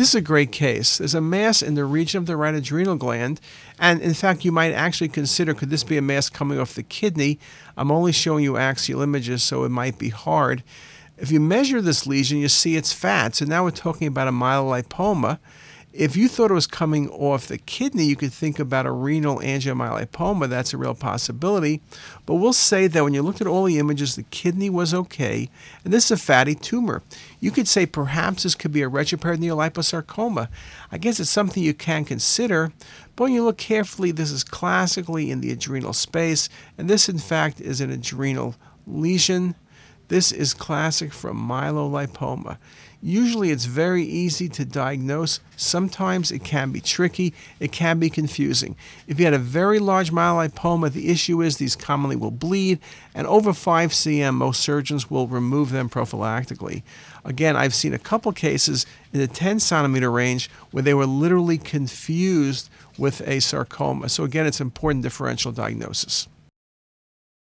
This is a great case. There's a mass in the region of the right adrenal gland, and in fact, you might actually consider could this be a mass coming off the kidney? I'm only showing you axial images, so it might be hard. If you measure this lesion, you see it's fat. So now we're talking about a myelolipoma. If you thought it was coming off the kidney, you could think about a renal angiomyolipoma. That's a real possibility. But we'll say that when you looked at all the images, the kidney was okay, and this is a fatty tumor. You could say perhaps this could be a retroperitoneal liposarcoma. I guess it's something you can consider, but when you look carefully, this is classically in the adrenal space, and this, in fact, is an adrenal lesion. This is classic from myelolipoma. Usually it's very easy to diagnose. Sometimes it can be tricky, it can be confusing. If you had a very large myelolipoma, the issue is these commonly will bleed, and over 5 cm, most surgeons will remove them prophylactically. Again, I've seen a couple cases in the 10 centimeter range where they were literally confused with a sarcoma. So, again, it's important differential diagnosis.